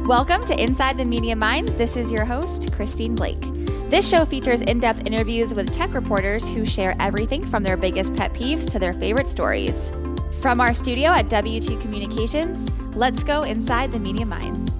Welcome to Inside the Media Minds. This is your host, Christine Blake. This show features in depth interviews with tech reporters who share everything from their biggest pet peeves to their favorite stories. From our studio at W2 Communications, let's go inside the media minds.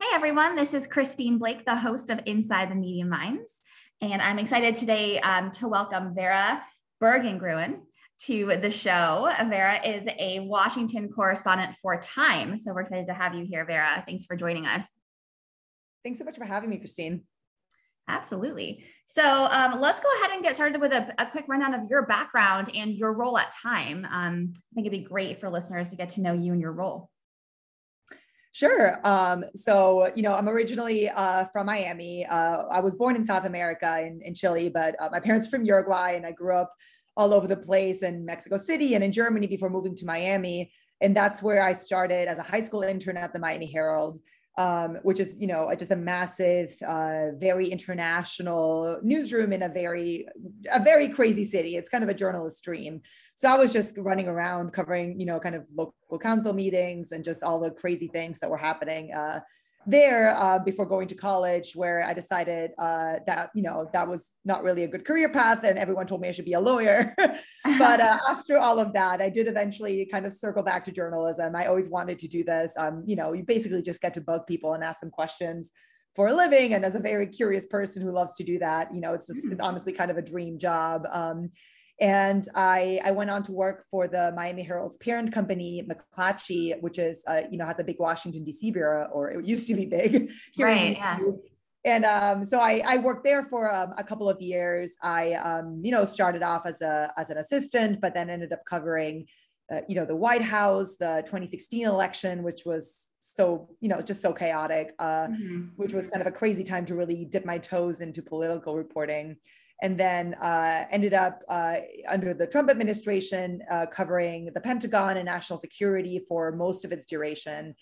Hey everyone, this is Christine Blake, the host of Inside the Media Minds. And I'm excited today um, to welcome Vera Bergengruen to the show. Vera is a Washington correspondent for Time. So we're excited to have you here, Vera. Thanks for joining us. Thanks so much for having me, Christine. Absolutely. So um, let's go ahead and get started with a, a, quick rundown of your background and your role at Time. Um, I think it'd be great for listeners to get to know you and your role. Sure. Um, so, you know, I'm originally uh, from Miami. Uh, I was born in South America in, in Chile, but uh, my parents from Uruguay, and I grew up all over the place in Mexico City and in Germany before moving to Miami. And that's where I started as a high school intern at the Miami Herald, um, which is, you know, just a massive, uh, very international newsroom in a very, a very crazy city. It's kind of a journalist dream. So I was just running around covering, you know, kind of local council meetings and just all the crazy things that were happening uh, there uh, before going to college where i decided uh, that you know that was not really a good career path and everyone told me i should be a lawyer. But uh, after all of that i did eventually kind of circle back to journalism. I always wanted to do this. Um, you know you basically just get to bug people and ask them questions for a living. And as a very curious person who loves to do that you know it's just it's honestly kind of a dream job. Um, and I, I went on to work for the Miami Herald's parent company, McClatchy, which is, uh, you know, has a big Washington, D.C. bureau, or it used to be big. right, yeah. And um, so I, I worked there for um, a couple of years. I, um, you know, started off as a as an assistant, but then ended up covering, uh, you know, the White House, the 2016 election, which was so, you know, just so chaotic, uh, mm-hmm. which was kind of a crazy time to really dip my toes into political reporting and then uh, ended up uh, under the Trump administration uh, covering the Pentagon and national security for most of its duration.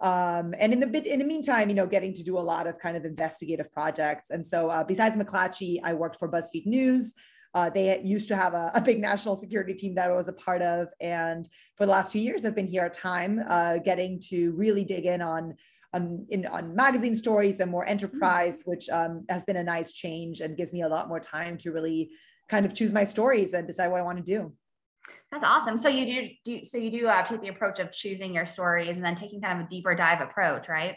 Um, and in the bit in the meantime, you know, getting to do a lot of kind of investigative projects. And so, uh, besides McClatchy, I worked for BuzzFeed News. Uh, they used to have a, a, big national security team that I was a part of, and for the last two years, I've been here at Time, uh, getting to really dig in on on in on magazine stories and more enterprise, mm-hmm. which um, has been a nice change and gives me a lot more time to really kind of choose my stories and decide what I want to do. That's awesome. So you do, do so you do uh, take the approach of choosing your stories and then taking kind of a deeper dive approach, right?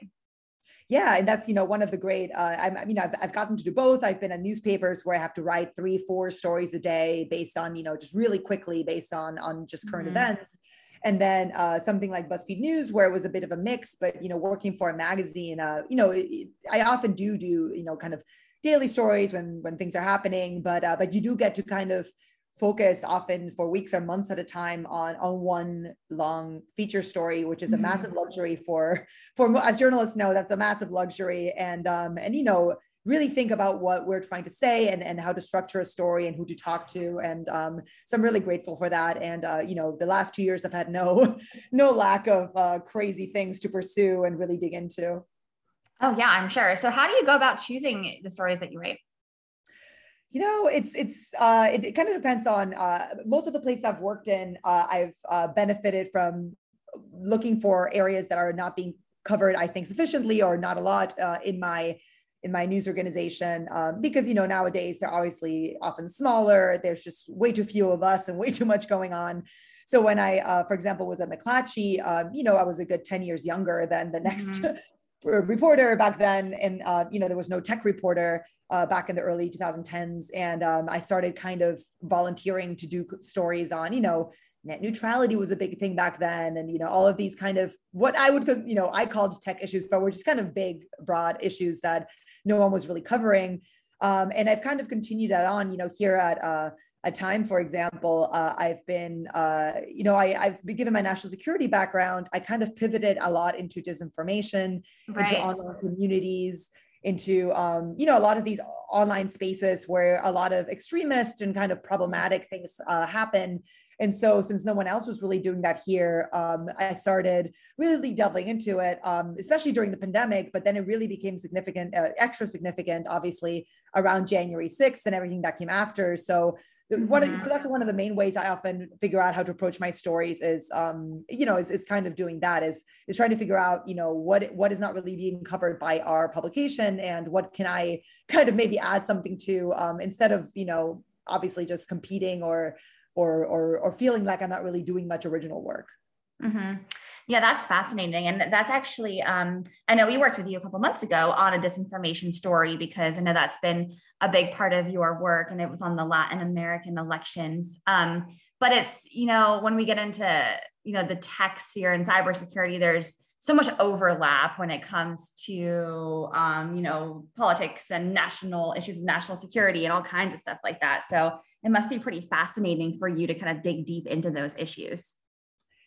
yeah and that's you know one of the great uh, I, I mean I've, I've gotten to do both i've been at newspapers where i have to write three four stories a day based on you know just really quickly based on on just current mm-hmm. events and then uh, something like BuzzFeed News, where it was a bit of a mix. But you know, working for a magazine, uh, you know, it, I often do do you know kind of daily stories when when things are happening, but uh, but you do get to kind of focus often for weeks or months at a time on on one long feature story which is a mm-hmm. massive luxury for for as journalists know that's a massive luxury and um and you know really think about what we're trying to say and, and how to structure a story and who to talk to. And um, so I'm really grateful for that. And, uh, you know, the last two years I've had no, no lack of uh, crazy things to pursue and really dig into. Oh yeah, I'm sure. So how do you go about choosing the stories that you write? You know, it's it's uh, it, it kind of depends on uh, most of the places I've worked in. Uh, I've uh, benefited from looking for areas that are not being covered, I think, sufficiently or not a lot uh, in my in my news organization um, because you know nowadays they're obviously often smaller there's just way too few of us and way too much going on so when i uh, for example was at mcclatchy um, you know i was a good 10 years younger than the next mm-hmm. reporter back then and uh, you know there was no tech reporter uh, back in the early 2010s and um, i started kind of volunteering to do stories on you know net neutrality was a big thing back then and you know all of these kind of what i would you know i called tech issues but were just kind of big broad issues that no one was really covering um, and I've kind of continued that on, you know, here at uh, a time, for example, uh, I've been, uh, you know, I, have been given my national security background. I kind of pivoted a lot into disinformation, right. into online communities, into um, you know a lot of these online spaces where a lot of extremist and kind of problematic things uh, happen And so, since no one else was really doing that here, um, I started really delving into it, um, especially during the pandemic. But then it really became significant, uh, extra significant, obviously, around January 6th and everything that came after. So, so mm-hmm. that's one of the main ways I often figure out how to approach my stories is, um, you know, is, is kind of doing that is, is trying to figure out, you know, what, what is not really being covered by our publication and what can I kind of maybe add something to, um, instead of, you know, obviously just competing or, or, or, or feeling like I'm not really doing much original work. Mm-hmm. Yeah, that's fascinating. And that's actually, um, I know we worked with you a couple months ago on a disinformation story because I know that's been a big part of your work and it was on the Latin American elections. Um, but it's, you know, when we get into, you know, the tech sphere and cybersecurity, there's so much overlap when it comes to, um, you know, politics and national issues of national security and all kinds of stuff like that. So it must be pretty fascinating for you to kind of dig deep into those issues.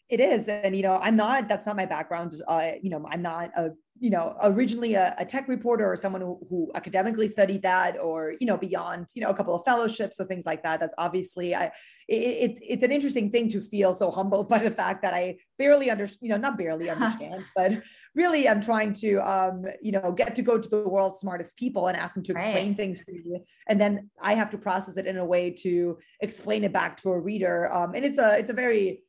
It is. And, you know, I'm not, that's not my background. Uh, you know, I'm not a, you know, originally a, a tech reporter or someone who, who, academically studied that or, you know, beyond, you know, a couple of fellowships or things like that. That's obviously, I, it, it's, it's an interesting thing to feel so humbled by the fact that I barely understand, you know, not barely understand, but really I'm trying to, um, you know, get to go to the world's smartest people and ask them to explain right. things to me. And then I have to process it in a way to explain it back to a reader. Um, and it's a, it's a very,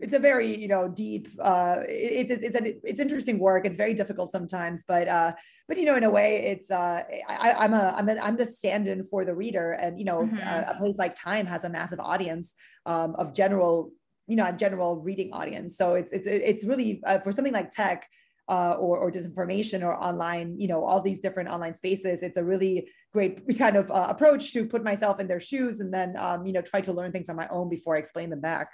it's a very you know deep uh it's it's it's, it's interesting work it's very difficult sometimes but uh but you know in a way it's uh I, i'm a i'm a, i'm the stand-in for the reader and you know mm-hmm. a, a, place like time has a massive audience um of general you know a general reading audience so it's it's it's really uh, for something like tech uh, or, or disinformation or online, you know, all these different online spaces. It's a really great kind of uh, approach to put myself in their shoes and then, um, you know, try to learn things on my own before I explain them back.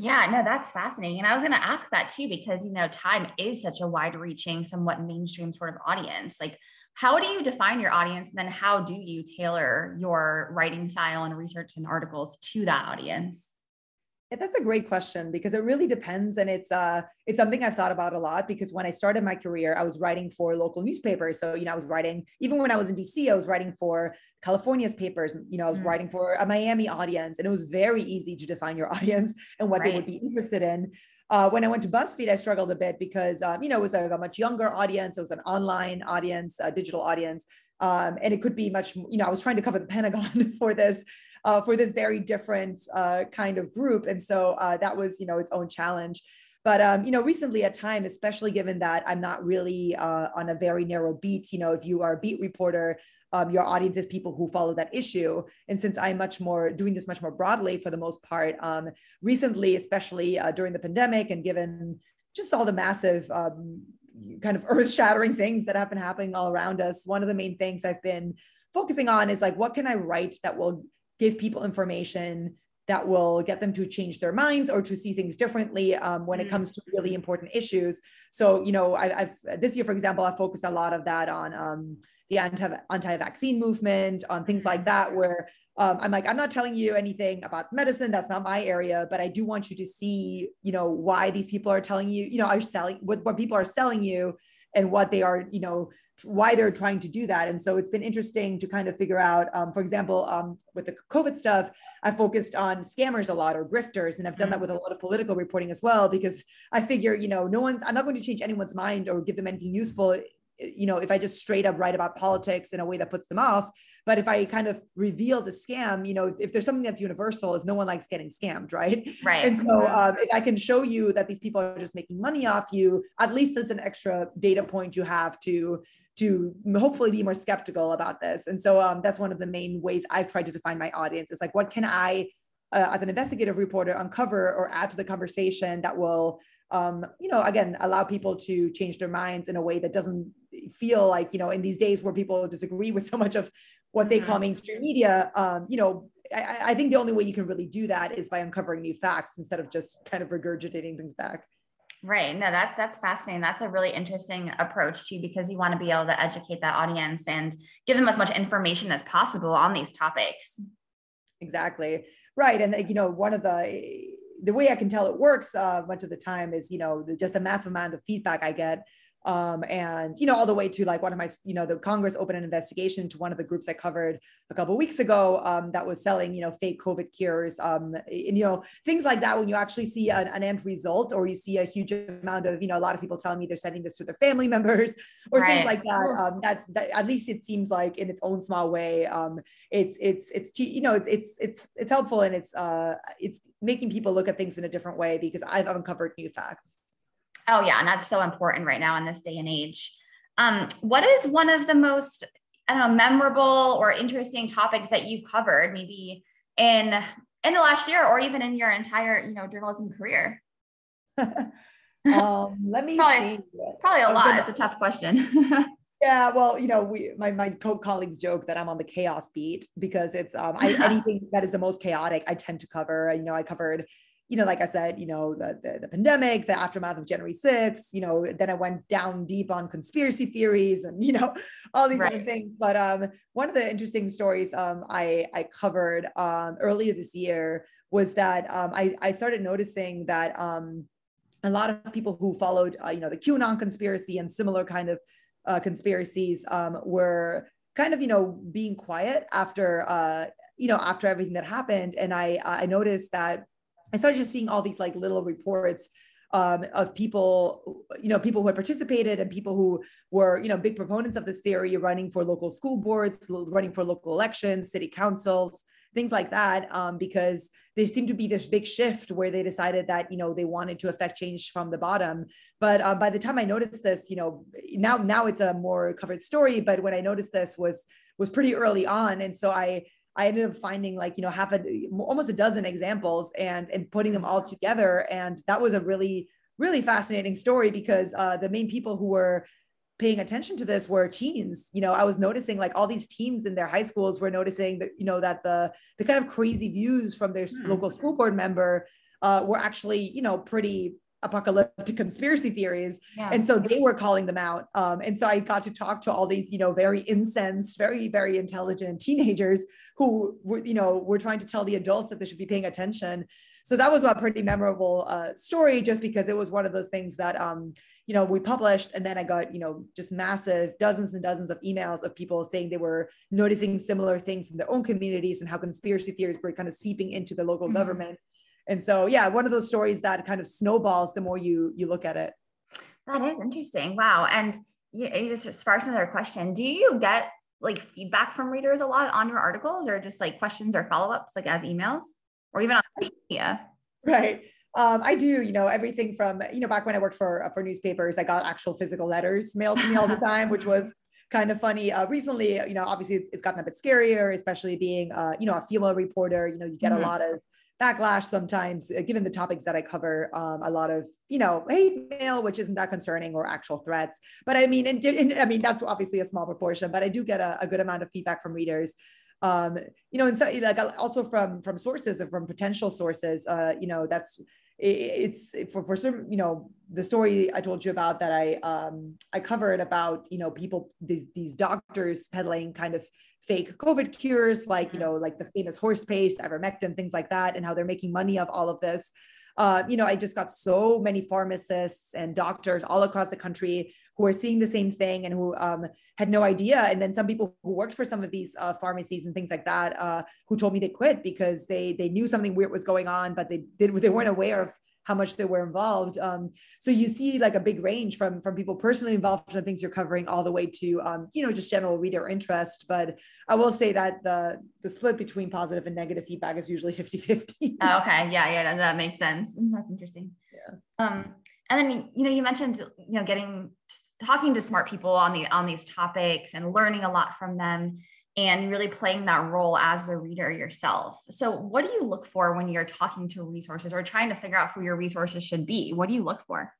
Yeah, no, that's fascinating. And I was going to ask that too, because, you know, time is such a wide reaching, somewhat mainstream sort of audience. Like, how do you define your audience? And then how do you tailor your writing style and research and articles to that audience? Yeah, that's a great question because it really depends, and it's uh, it's something I've thought about a lot. Because when I started my career, I was writing for local newspapers. So you know, I was writing even when I was in DC, I was writing for California's papers. You know, I was mm. writing for a Miami audience, and it was very easy to define your audience and what right. they would be interested in. Uh, when I went to BuzzFeed, I struggled a bit because um, you know it was a, a, much younger audience. It was an online audience, a digital audience, um, and it could be much. You know, I was trying to cover the Pentagon for this uh, for this very different uh, kind of group. And so uh, that was, you know, its own challenge. But um, you know, recently at time, especially given that I'm not really uh, on a very narrow beat. You know, if you are a beat reporter, um, your audience is people who follow that issue. And since I'm much more doing this much more broadly for the most part, um, recently, especially uh, during the pandemic, and given just all the massive um, kind of earth shattering things that have been happening all around us, one of the main things I've been focusing on is like, what can I write that will give people information that will get them to change their minds or to see things differently um, when it mm. comes to really important issues. So, you know, I, have this year, for example, I focused a lot of that on um, the anti anti-vaccine movement, on things like that, where um, I'm like, I'm not telling you anything about medicine. That's not my area, but I do want you to see, you know, why these people are telling you, you know, are selling what, what people are selling you and what they are, you know, why they're trying to do that. And so it's been interesting to kind of figure out, um, for example, um, with the COVID stuff, I focused on scammers a lot or grifters, and I've done that mm. with a lot of political reporting as well, because I figure, you know, no one, I'm not going to change anyone's mind or give them anything useful you know, if I just straight up write about politics in a way that puts them off. But if I kind of reveal the scam, you know, if there's something that's universal, is no one likes getting scammed, right? Right. And so um, if I can show you that these people are just making money off you, at least that's an extra data point you have to to hopefully be more skeptical about this. And so um, that's one of the main ways I've tried to define my audience. Is like, what can I uh, as an investigative reporter uncover or add to the conversation that will um, you know again allow people to change their minds in a way that doesn't feel like you know in these days where people disagree with so much of what they call mm-hmm. mainstream media um, you know I, I think the only way you can really do that is by uncovering new facts instead of just kind of regurgitating things back Right. No, that's that's fascinating. That's a really interesting approach too, because you want to be able to educate that audience and give them as much information as possible on these topics. Exactly. Right. And you know, one of the the way I can tell it works uh, much of the time is, you know, the, just a massive amount of feedback I get um, and you know all the way to like one of my you know the congress opened an investigation to one of the groups i covered a couple weeks ago um, that was selling you know fake covid cures um, and you know things like that. When you actually see an, an, end result or you see a huge amount of you know a lot of people telling me they're sending this to their family members or right. things like that um, that's that, at least it seems like in its own small way um, it's it's it's you know it's it's it's it's helpful and it's uh it's making people look at things in a different way because i've uncovered new facts Oh yeah, and that's so important right now in this day and age. Um, what is one of the most I don't know memorable or interesting topics that you've covered, maybe in in the last year or even in your entire you know journalism career? um, let me probably, see. Probably a lot. Gonna, it's a tough question. yeah, well, you know, we my my co-colleagues joke that I'm on the chaos beat because it's um I, anything that is the most chaotic I tend to cover. You know, I covered you know, like I said, you know, the, the, the, pandemic, the aftermath of January 6th, you know, then I went down deep on conspiracy theories and, you know, all these right. other things. But um, one of the interesting stories um, I, I covered um, earlier this year was that um, I, I started noticing that um, a lot of people who followed, uh, you know, the QAnon conspiracy and similar kind of uh, conspiracies um, were kind of, you know, being quiet after, uh, you know, after everything that happened. And I, I noticed that I started just seeing all these like little reports um, of people, you know, people who had participated and people who were, you know, big proponents of this theory, running for local school boards, running for local elections, city councils, things like that, um, because there seemed to be this big shift where they decided that, you know, they wanted to affect change from the bottom. But um, by the time I noticed this, you know, now now it's a more covered story. But when I noticed this was was pretty early on, and so I I ended up finding like, you know, half a almost a dozen examples and and putting them all together. And that was a really, really fascinating story because uh, the main people who were paying attention to this were teens you know i was noticing like all these teens in their high schools were noticing that you know that the the kind of crazy views from their hmm. local school board member uh, were actually you know pretty apocalyptic conspiracy theories yeah. and so they were calling them out um, and so i got to talk to all these you know very incensed very very intelligent teenagers who were you know were trying to tell the adults that they should be paying attention so that was a pretty memorable uh, story just because it was one of those things that um, you know we published and then i got you know just massive dozens and dozens of emails of people saying they were noticing similar things in their own communities and how conspiracy theories were kind of seeping into the local mm-hmm. government and so yeah one of those stories that kind of snowballs the more you you look at it that is interesting wow and you, just sparked another question do you get like feedback from readers a lot on your articles or just like questions or follow-ups like as emails or even on social media right um, I do, you know, everything from, you know, back when I worked for for newspapers, I got actual physical letters mailed to me all the time, which was kind of funny. Uh, recently, you know, obviously it's, it's gotten a bit scarier, especially being, uh, you know, a female reporter. You know, you get mm-hmm. a lot of backlash sometimes uh, given the topics that i cover um, a lot of you know hate mail which isn't that concerning or actual threats. But i mean and, and i mean that's obviously a small proportion but i do get a, a good amount of feedback from readers. Um, you know, and so like also from from sources and from potential sources, uh, you know, that's it's for for certain, you know, the story I told you about that I um I covered about you know people these these doctors peddling kind of fake COVID cures like you mm-hmm. know like the famous horse paste, ivermectin, things like that, and how they're making money of all of this uh, you know, I just got so many pharmacists and doctors all across the country who are seeing the same thing and who um, had no idea. And then some people who worked for some of these uh, pharmacies and things like that, uh, who told me they quit because they they knew something weird was going on, but they did they weren't aware of how much they were involved. Um, so you see like a big range from from people personally involved in things you're covering all the way to um, you know just general reader interest. But I will say that the the split between positive and negative feedback is usually 50 50. Oh, okay. Yeah. Yeah. That makes sense. Mm, that's interesting. Yeah. Um, and then you know you mentioned you know getting talking to smart people on the on these topics and learning a lot from them and really playing that role as the reader yourself. So, what do you look for when you're talking to resources or trying to figure out who your resources should be? What do you look for?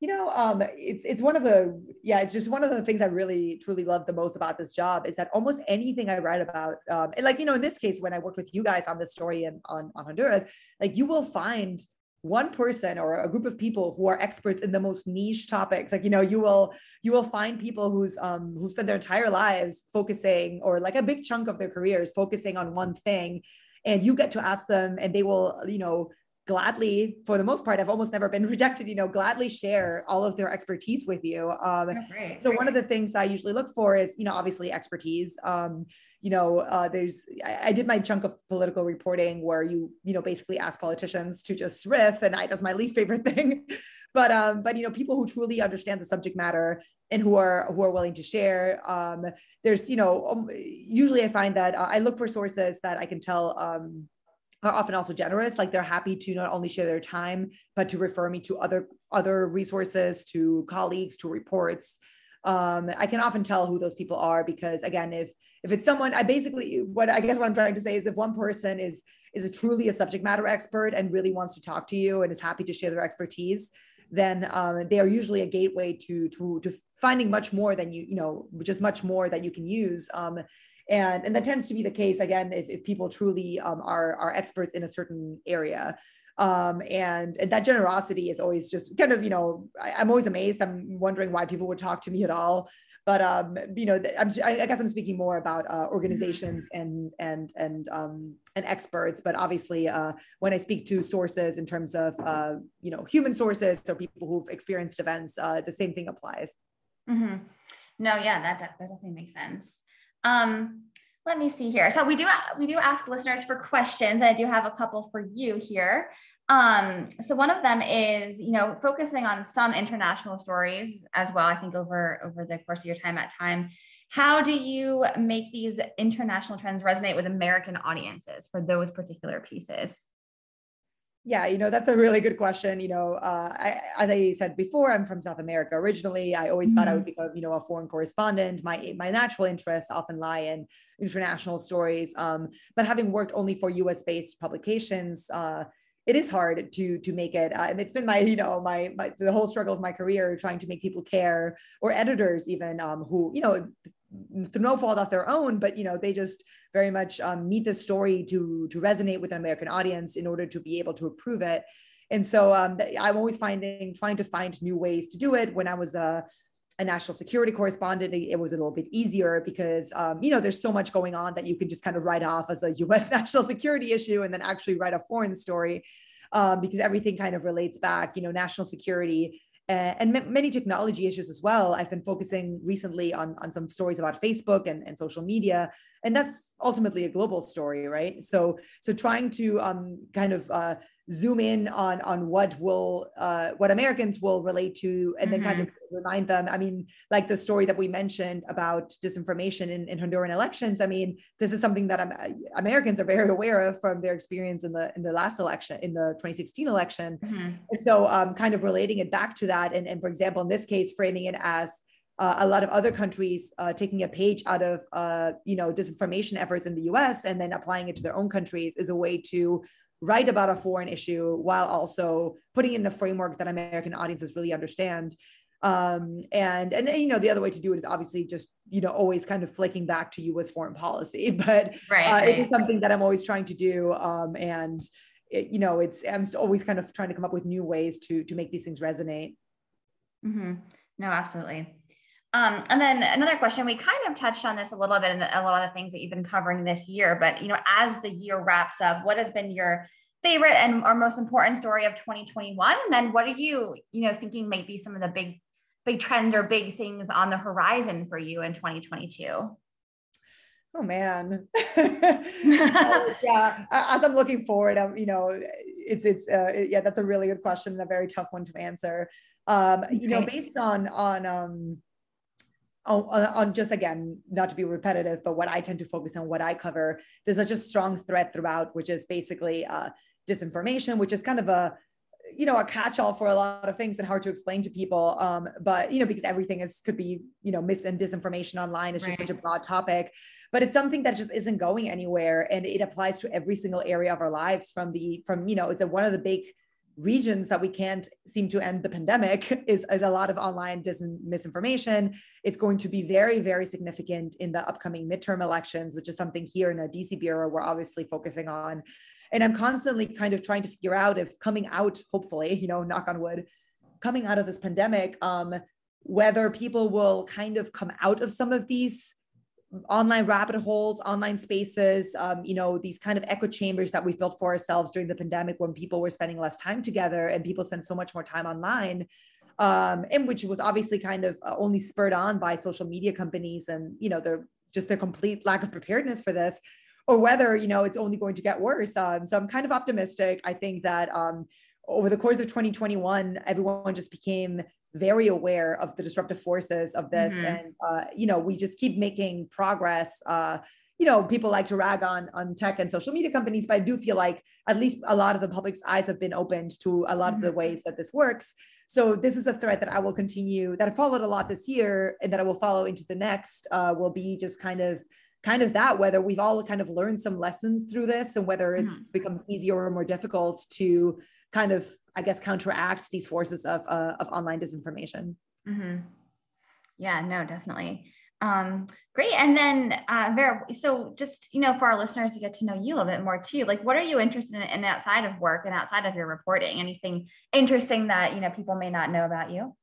You know, um, it's it's one of the yeah, it's just one of the things I really truly love the most about this job is that almost anything I write about, um, and like you know, in this case, when I worked with you guys on this story and on on Honduras, like you will find one person or a group of people who are experts in the most niche topics. Like you know you will you will find people who's um who spend their entire lives focusing or like a big chunk of their careers focusing on one thing and you get to ask them and they will you know gladly for the most part i've almost never been rejected you know gladly share all of their expertise with you. Um, so one of the things i usually look for is you know obviously expertise. Um, you know uh, there's I, I, did my chunk of political reporting where you you know basically ask politicians to just riff and I, that's my least favorite thing. But um but you know people who truly understand the subject matter and who are who are willing to share um there's you know um, usually i find that uh, i look for sources that i can tell um are often also generous like they're happy to not only share their time but to refer me to other other resources to colleagues to reports. Um, i can often tell who those people are because again if if it's someone i basically what i guess what i'm trying to say is if one person is is a truly a subject matter expert and really wants to talk to you and is happy to share their expertise then um, they are usually a gateway to to to finding much more than you you know just much more that you can use. Um, and and that tends to be the case again if, if people truly um, are are experts in a certain area. Um, and, and that generosity is always just kind of you know I, am always amazed. I'm wondering why people would talk to me at all. But um, you know I'm, i guess i'm speaking more about uh, organizations and and and um, and experts. But obviously uh, when i speak to sources in terms of uh, you know human sources or people who've experienced events uh, the same thing applies. Mm-hmm. no yeah that, that definitely makes sense um, let me see here. So we do we do ask listeners for questions. and I do have a couple for you here. Um, so one of them is, you know, focusing on some international stories as well. I think over over the course of your time at Time, how do you make these international trends resonate with American audiences for those particular pieces? Yeah, you know, that's a really good question. You know, uh, I, as I said before, I'm from South America originally. I always mm-hmm. thought I would mm-hmm. become, you know, a foreign correspondent. My my natural interests often lie in international stories. Um, but having worked only for U.S. based publications, uh, it is hard to to make it. Uh, and it's been my, you know, my my the whole struggle of my career trying to make people care, or editors even um, who, you know, through no fault of their own, but you know they just very much um, need the story to to resonate with an American audience in order to be able to approve it. And so um, I'm always finding trying to find new ways to do it. When I was a a national security correspondent, it was a little bit easier because um, you know there's so much going on that you can just kind of write off as a U.S. national security issue and then actually write a foreign story um, because everything kind of relates back. You know, national security uh, and m- many technology issues as well. I've been focusing recently on, on some stories about Facebook and, and social media, and that's ultimately a global story, right? So so trying to um, kind of uh, zoom in on on what will uh, what Americans will relate to, and then mm-hmm. kind of remind them. I mean, like the story that we mentioned about disinformation in, in Honduran elections. I mean, this is something that I'm, Americans are very aware of from their experience in the in the last election, in the 2016 election, mm-hmm. and so um, kind of relating it back to that, and and for example, in this case, framing it as uh, a lot of other countries uh, taking a page out of uh, you know disinformation efforts in the U.S. and then applying it to their own countries is a way to write about a foreign issue while also putting in a framework that American audiences really understand. Um, and, and you know the other way to do it is obviously just you know always kind of flicking back to U.S. foreign policy, but right, uh, right. it is something that I'm always trying to do. Um, and it, you know it's I'm always kind of trying to come up with new ways to to make these things resonate. Mm-hmm. No, absolutely. Um, and then another question, we kind of touched on this a little bit in a lot of the things that you've been covering this year, but you know, as the year wraps up, what has been your favorite and or most important story of 2021? And then what are you, you know, thinking might be some of the big, big trends or big things on the horizon for you in 2022? Oh man, uh, yeah. As I'm looking forward, I'm, you know, it's it's uh, yeah, that's a really good question and a very tough one to answer. Um, okay. You know, based on on um, on, on, just again not to be repetitive but what i tend to focus on what i cover there's such a strong thread throughout which is basically uh, disinformation which is kind of a you know a catch-all for a lot of things and hard to explain to people um, but you know because everything is could be you know mis and disinformation online is just right. such a broad topic but it's something that just isn't going anywhere and it applies to every single area of our lives from the from you know it's a, one of the big regions that we can't seem to end the pandemic is, is a lot of online dis- misinformation. It's going to be very, very significant in the upcoming midterm elections, which is something here in the DC Bureau we're obviously focusing on. And I'm constantly kind of trying to figure out if coming out, hopefully, you know, knock on wood, coming out of this pandemic, um, whether people will kind of come out of some of these online rabbit holes, online spaces, um, you know, these kind of echo chambers that we've built for ourselves during the pandemic when people were spending less time together and people spend so much more time online. Um, and which was obviously kind of uh, only spurred on by social media companies and you know their just their complete lack of preparedness for this or whether you know it's only going to get worse um, so i'm kind of optimistic i think that um, over the course of 2021 everyone just became very aware of the disruptive forces of this mm-hmm. and uh, you know we just keep making progress uh, you know people like to rag on on tech and social media companies but i do feel like at least a lot of the public's eyes have been opened to a lot mm-hmm. of the mm-hmm. ways that this works so this is a thread that i will continue that i followed a lot this year and that i will follow into the next uh, will be just kind of kind of that whether we've all kind of learned some lessons through this and whether it mm-hmm. becomes easier or more difficult to kind of i guess counteract these forces of uh, of online disinformation. Mm-hmm. yeah no definitely. Um great. And then uh vera so just you know for our listeners to get to know you a little bit more too like what are you interested in, in outside of work and outside of your reporting? Anything interesting that you know people may not know about you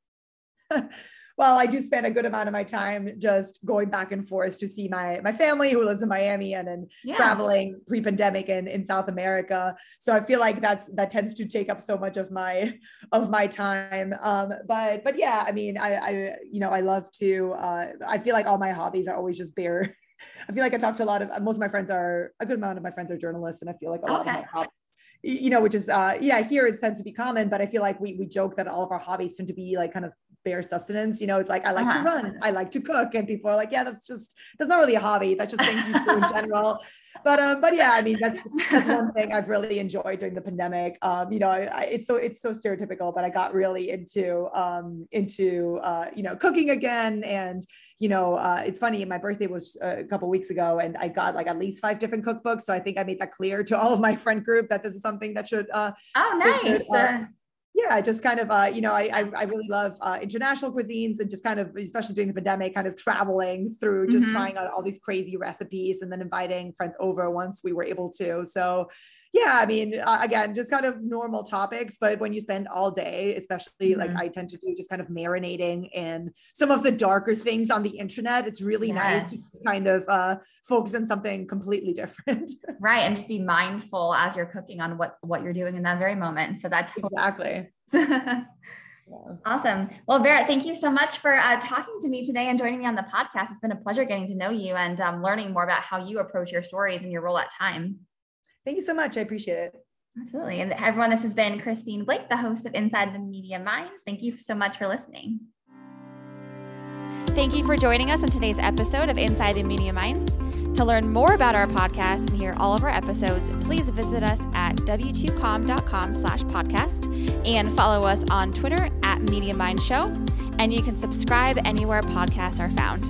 well, I do spend a good amount of my time just going back and forth to see my my family who lives in Miami and then yeah. traveling pre-pandemic in, in South America. So I feel like that's that tends to take up so much of my of my time. Um, but but yeah, I mean, I, I you know I love to. Uh, I feel like all my hobbies are always just bare. I feel like I talk to a lot of most of my friends are a good amount of my friends are journalists, and I feel like a lot okay. of my hobbies you know, which is uh yeah, here it tends to be common, but I feel like we we joke that all of our hobbies tend to be like kind of bare sustenance. You know, it's like I like uh-huh. to run, I like to cook, and people are like, yeah, that's just that's not really a hobby. That's just things you do in general. But um, but yeah, I mean, that's that's one thing I've really enjoyed during the pandemic. Um, you know, I, I, it's so it's so stereotypical, but I got really into um into uh you know cooking again, and you know, uh, it's funny. My birthday was a couple weeks ago, and I got like at least five different cookbooks. So I think I made that clear to all of my friend group that this is something that should uh oh nice. Should, uh, yeah, just kind of, uh, you know, I, I, I really love uh, international cuisines and just kind of, especially during the pandemic, kind of traveling through, just mm-hmm. trying out all these crazy recipes and then inviting friends over once we were able to. So, yeah, I mean, uh, again, just kind of normal topics, but when you spend all day, especially mm-hmm. like I tend to do, just kind of marinating in some of the darker things on the internet, it's really yes. nice to kind of uh, focus on something completely different. right, and just be mindful as you're cooking on what what you're doing in that very moment. So that's exactly. Awesome. Well, Vera, thank you so much for uh, talking to me today and joining me on the podcast. It's been a pleasure getting to know you and um, learning more about how you approach your stories and your role at Time. Thank you so much. I appreciate it. Absolutely. And everyone, this has been Christine Blake, the host of Inside the Media Minds. Thank you so much for listening. Thank you for joining us on today's episode of Inside the Media Minds. To learn more about our podcast and hear all of our episodes, please visit us at w2com.com slash podcast and follow us on Twitter at Media Mind Show. And you can subscribe anywhere podcasts are found.